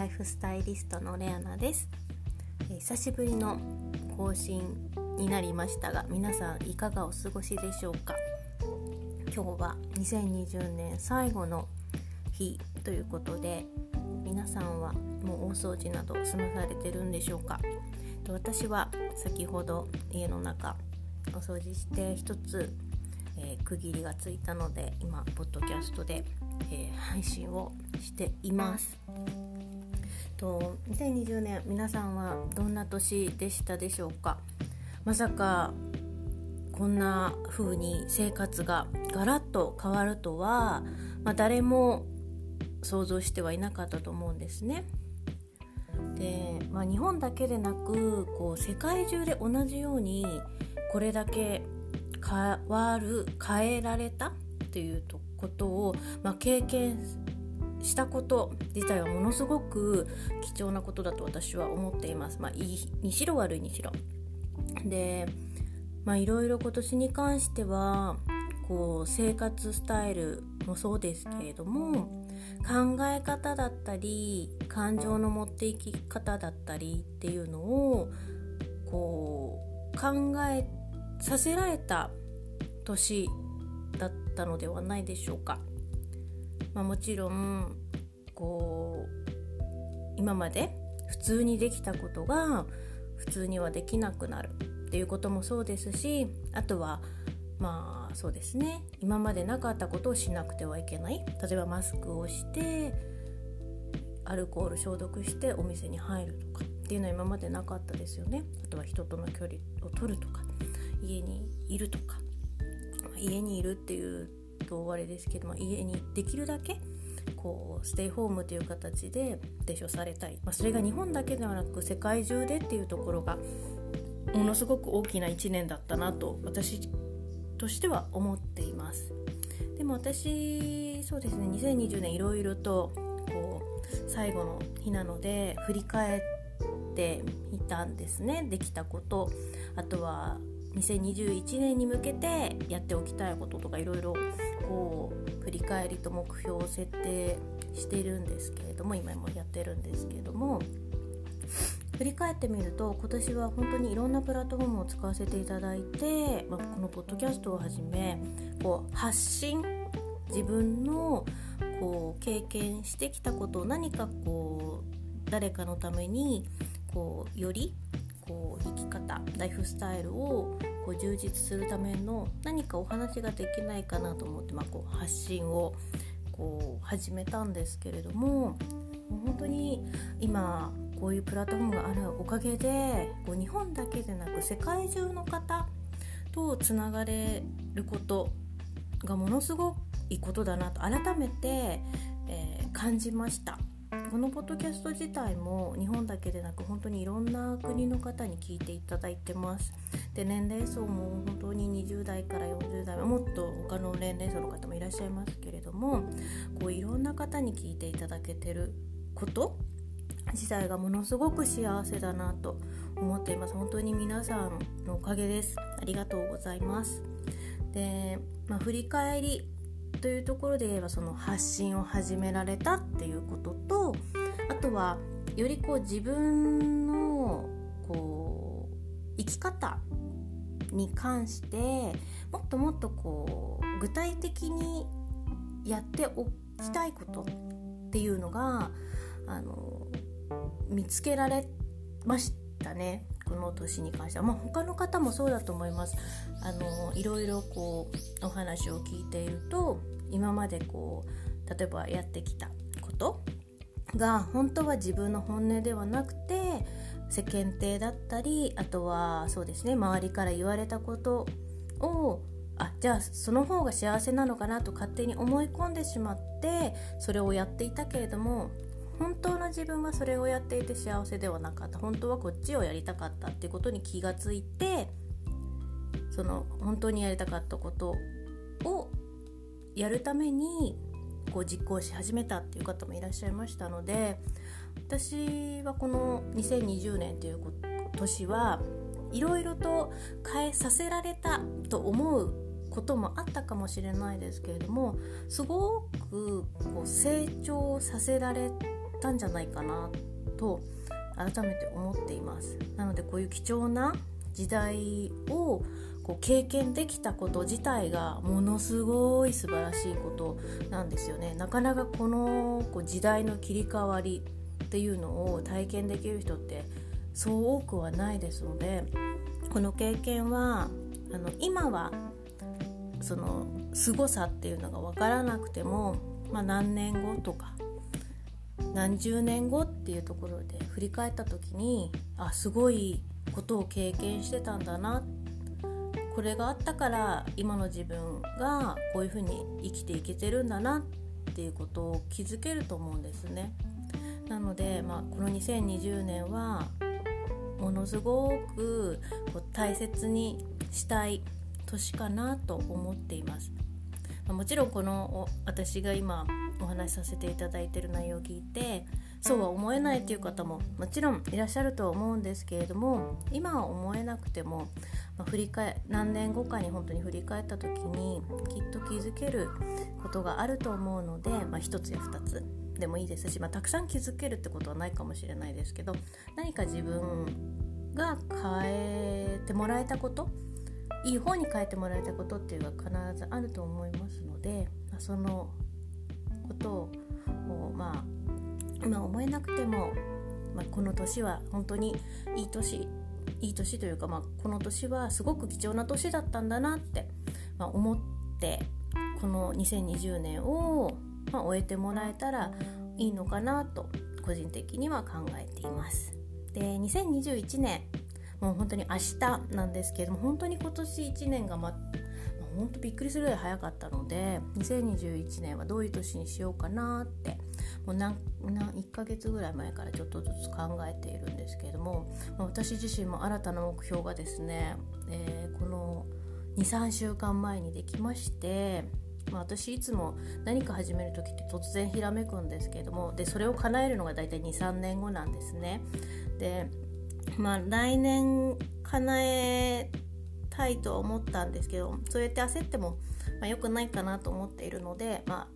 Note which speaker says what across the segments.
Speaker 1: ライフスタイリストのレアナです、久しぶりの更新になりましたが皆さんいかがお過ごしでしょうか？今日は2020年最後の日ということで皆さんはもう大掃除など済まされてるんでしょうか？私は先ほど家の中お掃除して一つ、えー、区切りがついたので今ポッドキャストで、えー、配信をしています。と2020年皆さんはどんな年でしたでしょうか？まさかこんな風に生活がガラッと変わるとは、まあ、誰も想像してはいなかったと思うんですね。で、まあ、日本だけでなくこう世界中で同じようにこれだけ変わる変えられたということを、まあ、経験したこと自体はものすごく貴重なことだと私は思っています。まあ、いいにしろ悪いにしろ。でまあいろいろ今年に関してはこう生活スタイルもそうですけれども考え方だったり感情の持っていき方だったりっていうのをこう考えさせられた年だったのではないでしょうか。まあ、もちろんこう今まで普通にできたことが普通にはできなくなるっていうこともそうですしあとはまあそうですね。今までなかったことをしなくてはいけない。例えばマスクをしてアルコール消毒してお店に入るとかっていうのは今までなかったですよね。あとは人との距離を取るとか家にいるとか家にいるっていうとあれですけど、ま、家にできるだけこうステイホームという形で提唱されたい、まあ、それが日本だけではなく世界中でっていうところがものすごく大きな1年だったなと私としては思っています。でも私そうですね2020年いろいろとこう最後の日なので振り返ってみたんですね。できたこと。あとは2021年に向けてやっておきたいこととかいろいろこう振り返りと目標を設定してるんですけれども今もやってるんですけれども振り返ってみると今年は本当にいろんなプラットフォームを使わせていただいて、まあ、このポッドキャストをはじめこう発信自分のこう経験してきたことを何かこう誰かのためにこうよりこう生き方ライフスタイルをこう充実するための何かお話ができないかなと思って、まあ、こう発信をこう始めたんですけれども本当に今こういうプラットフォームがあるおかげでこう日本だけでなく世界中の方とつながれることがものすごいことだなと改めて、えー、感じました。このポッドキャスト自体も日本だけでなく本当にいろんな国の方に聞いていただいてます。で年齢層も本当に20代から40代もっと他の年齢層の方もいらっしゃいますけれどもこういろんな方に聞いていただけてること自体がものすごく幸せだなと思っています。本当に皆さんのおかげです。ありがとうございます。で、まあ、振り返りというところで言えばその発信を始められたっていうこととあとはよりこう自分のこう生き方に関してもっともっとこう具体的にやっておきたいことっていうのがあの見つけられましたね。この年に関しては、まあ、他の方もそうだと思います。あのいろいろこうお話を聞いていると今までこう例えばやってきたことが本当は自分の本音ではなくて世間体だったりあとはそうですね周りから言われたことをあじゃあその方が幸せなのかなと勝手に思い込んでしまってそれをやっていたけれども本当の自分はそれをやっていて幸せではなかった。本当はこっちをやりたかったっていうことに気がついてその本当にやりたかったことをやるためにこう実行し始めたっていう方もいらっしゃいましたので私はこの2020年という年はいろいろと変えさせられたと思うこともあったかもしれないですけれどもすごくこう成長させられたんじゃないかなと改めて思っています。なのでこういう貴重な時代をこう経験できたこと自体がものすごい素晴らしいことなんですよね。なかなかこのこう時代の切り替わりっていうのを体験できる人ってそう多くはないですのでこの経験はあの今はその凄さっていうのが分からなくても、まあ、何年後とか何十年後っていうところで振り返った時にあすごいことを経験してたんだなこれがあったから今の自分がこういうふうに生きていけてるんだなっていうことを気づけると思うんですね。なので、まあ、この2020年はものすごくこう大切にしたい年かなと思っています。まもちろんこの私が今お話しさせていただいてる内容を聞いてそうは思えないという方ももちろんいらっしゃるとは思うんですけれども今は思えなくても、まあ、振り返何年後かに本当に振り返った時にきっと気づけることがあると思うので、まあ、1つや2つでもいいですし、まあ、たくさん気づけるってことはないかもしれないですけど何か自分が変えてもらえたこといい方に変えてもらえたことっていうのが必ずあると思いますので、そのことをまあ今思えなくても、まあ、この年は本当にいい年いい年というか、まあ、この年はすごく貴重な年だったんだなって、まあ、思ってこの2020年を、まあ、終えてもらえたらいいのかなと個人的には考えています。で2021年もう本当に明日なんですけれども本当に今年1年がま本当びっくりするぐらい早かったので2021年はどういう年にしようかなってもう何何1ヶ月ぐらい前からちょっとずつ考えているんですけれどもまあ私自身も新たな目標がですね、えー、この23週間前にできましてまあ、私いつも何か始める時って突然ひらめくんですけれどもでそれを叶えるのが大体23年後なんですね。でまあ来年叶えたいとは思ったんですけどそうやって焦っても、まあ、良くないかなと思っているので、まあ、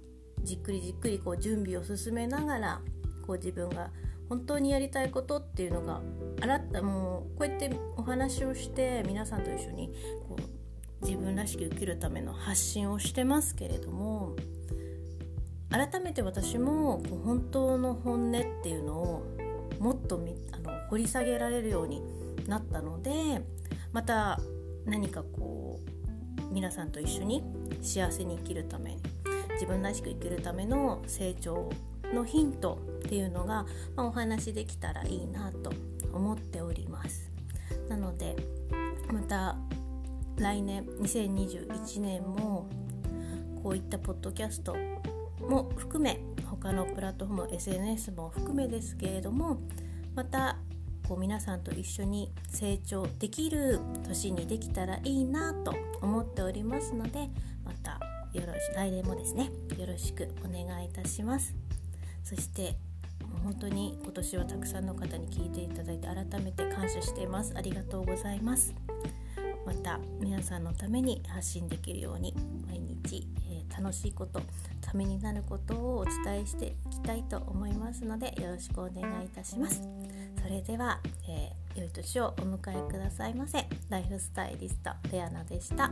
Speaker 1: じっくりじっくりこう準備を進めながらこう自分が本当にやりたいことっていうのがあらったもうこうやってお話をして皆さんと一緒にこう自分らしく生きるための発信をしてますけれども改めて私もこう本当の本音っていうのをもっとあの掘り下げられるようになったのでまた何かこう皆さんと一緒に幸せに生きるため自分らしく生きるための成長のヒントっていうのが、まあ、お話できたらいいなと思っております。なのでまた来年2021年もこういったポッドキャストも含め他のプラットフォーム SNS も含めですけれどもまたこう皆さんと一緒に成長できる年にできたらいいなと思っておりますのでまたよろし来年もですねよろしくお願いいたします。そして本当に今年はたくさんの方に聞いていただいて改めて感謝しています。ありがとうございます。また皆さんのために発信できるように毎日、えー、楽しいことためになることをお伝えしていきたいと思いますのでよろしくお願いいたします。それでは、えー、良い年をお迎えくださいませライフスタイリストレアナでした。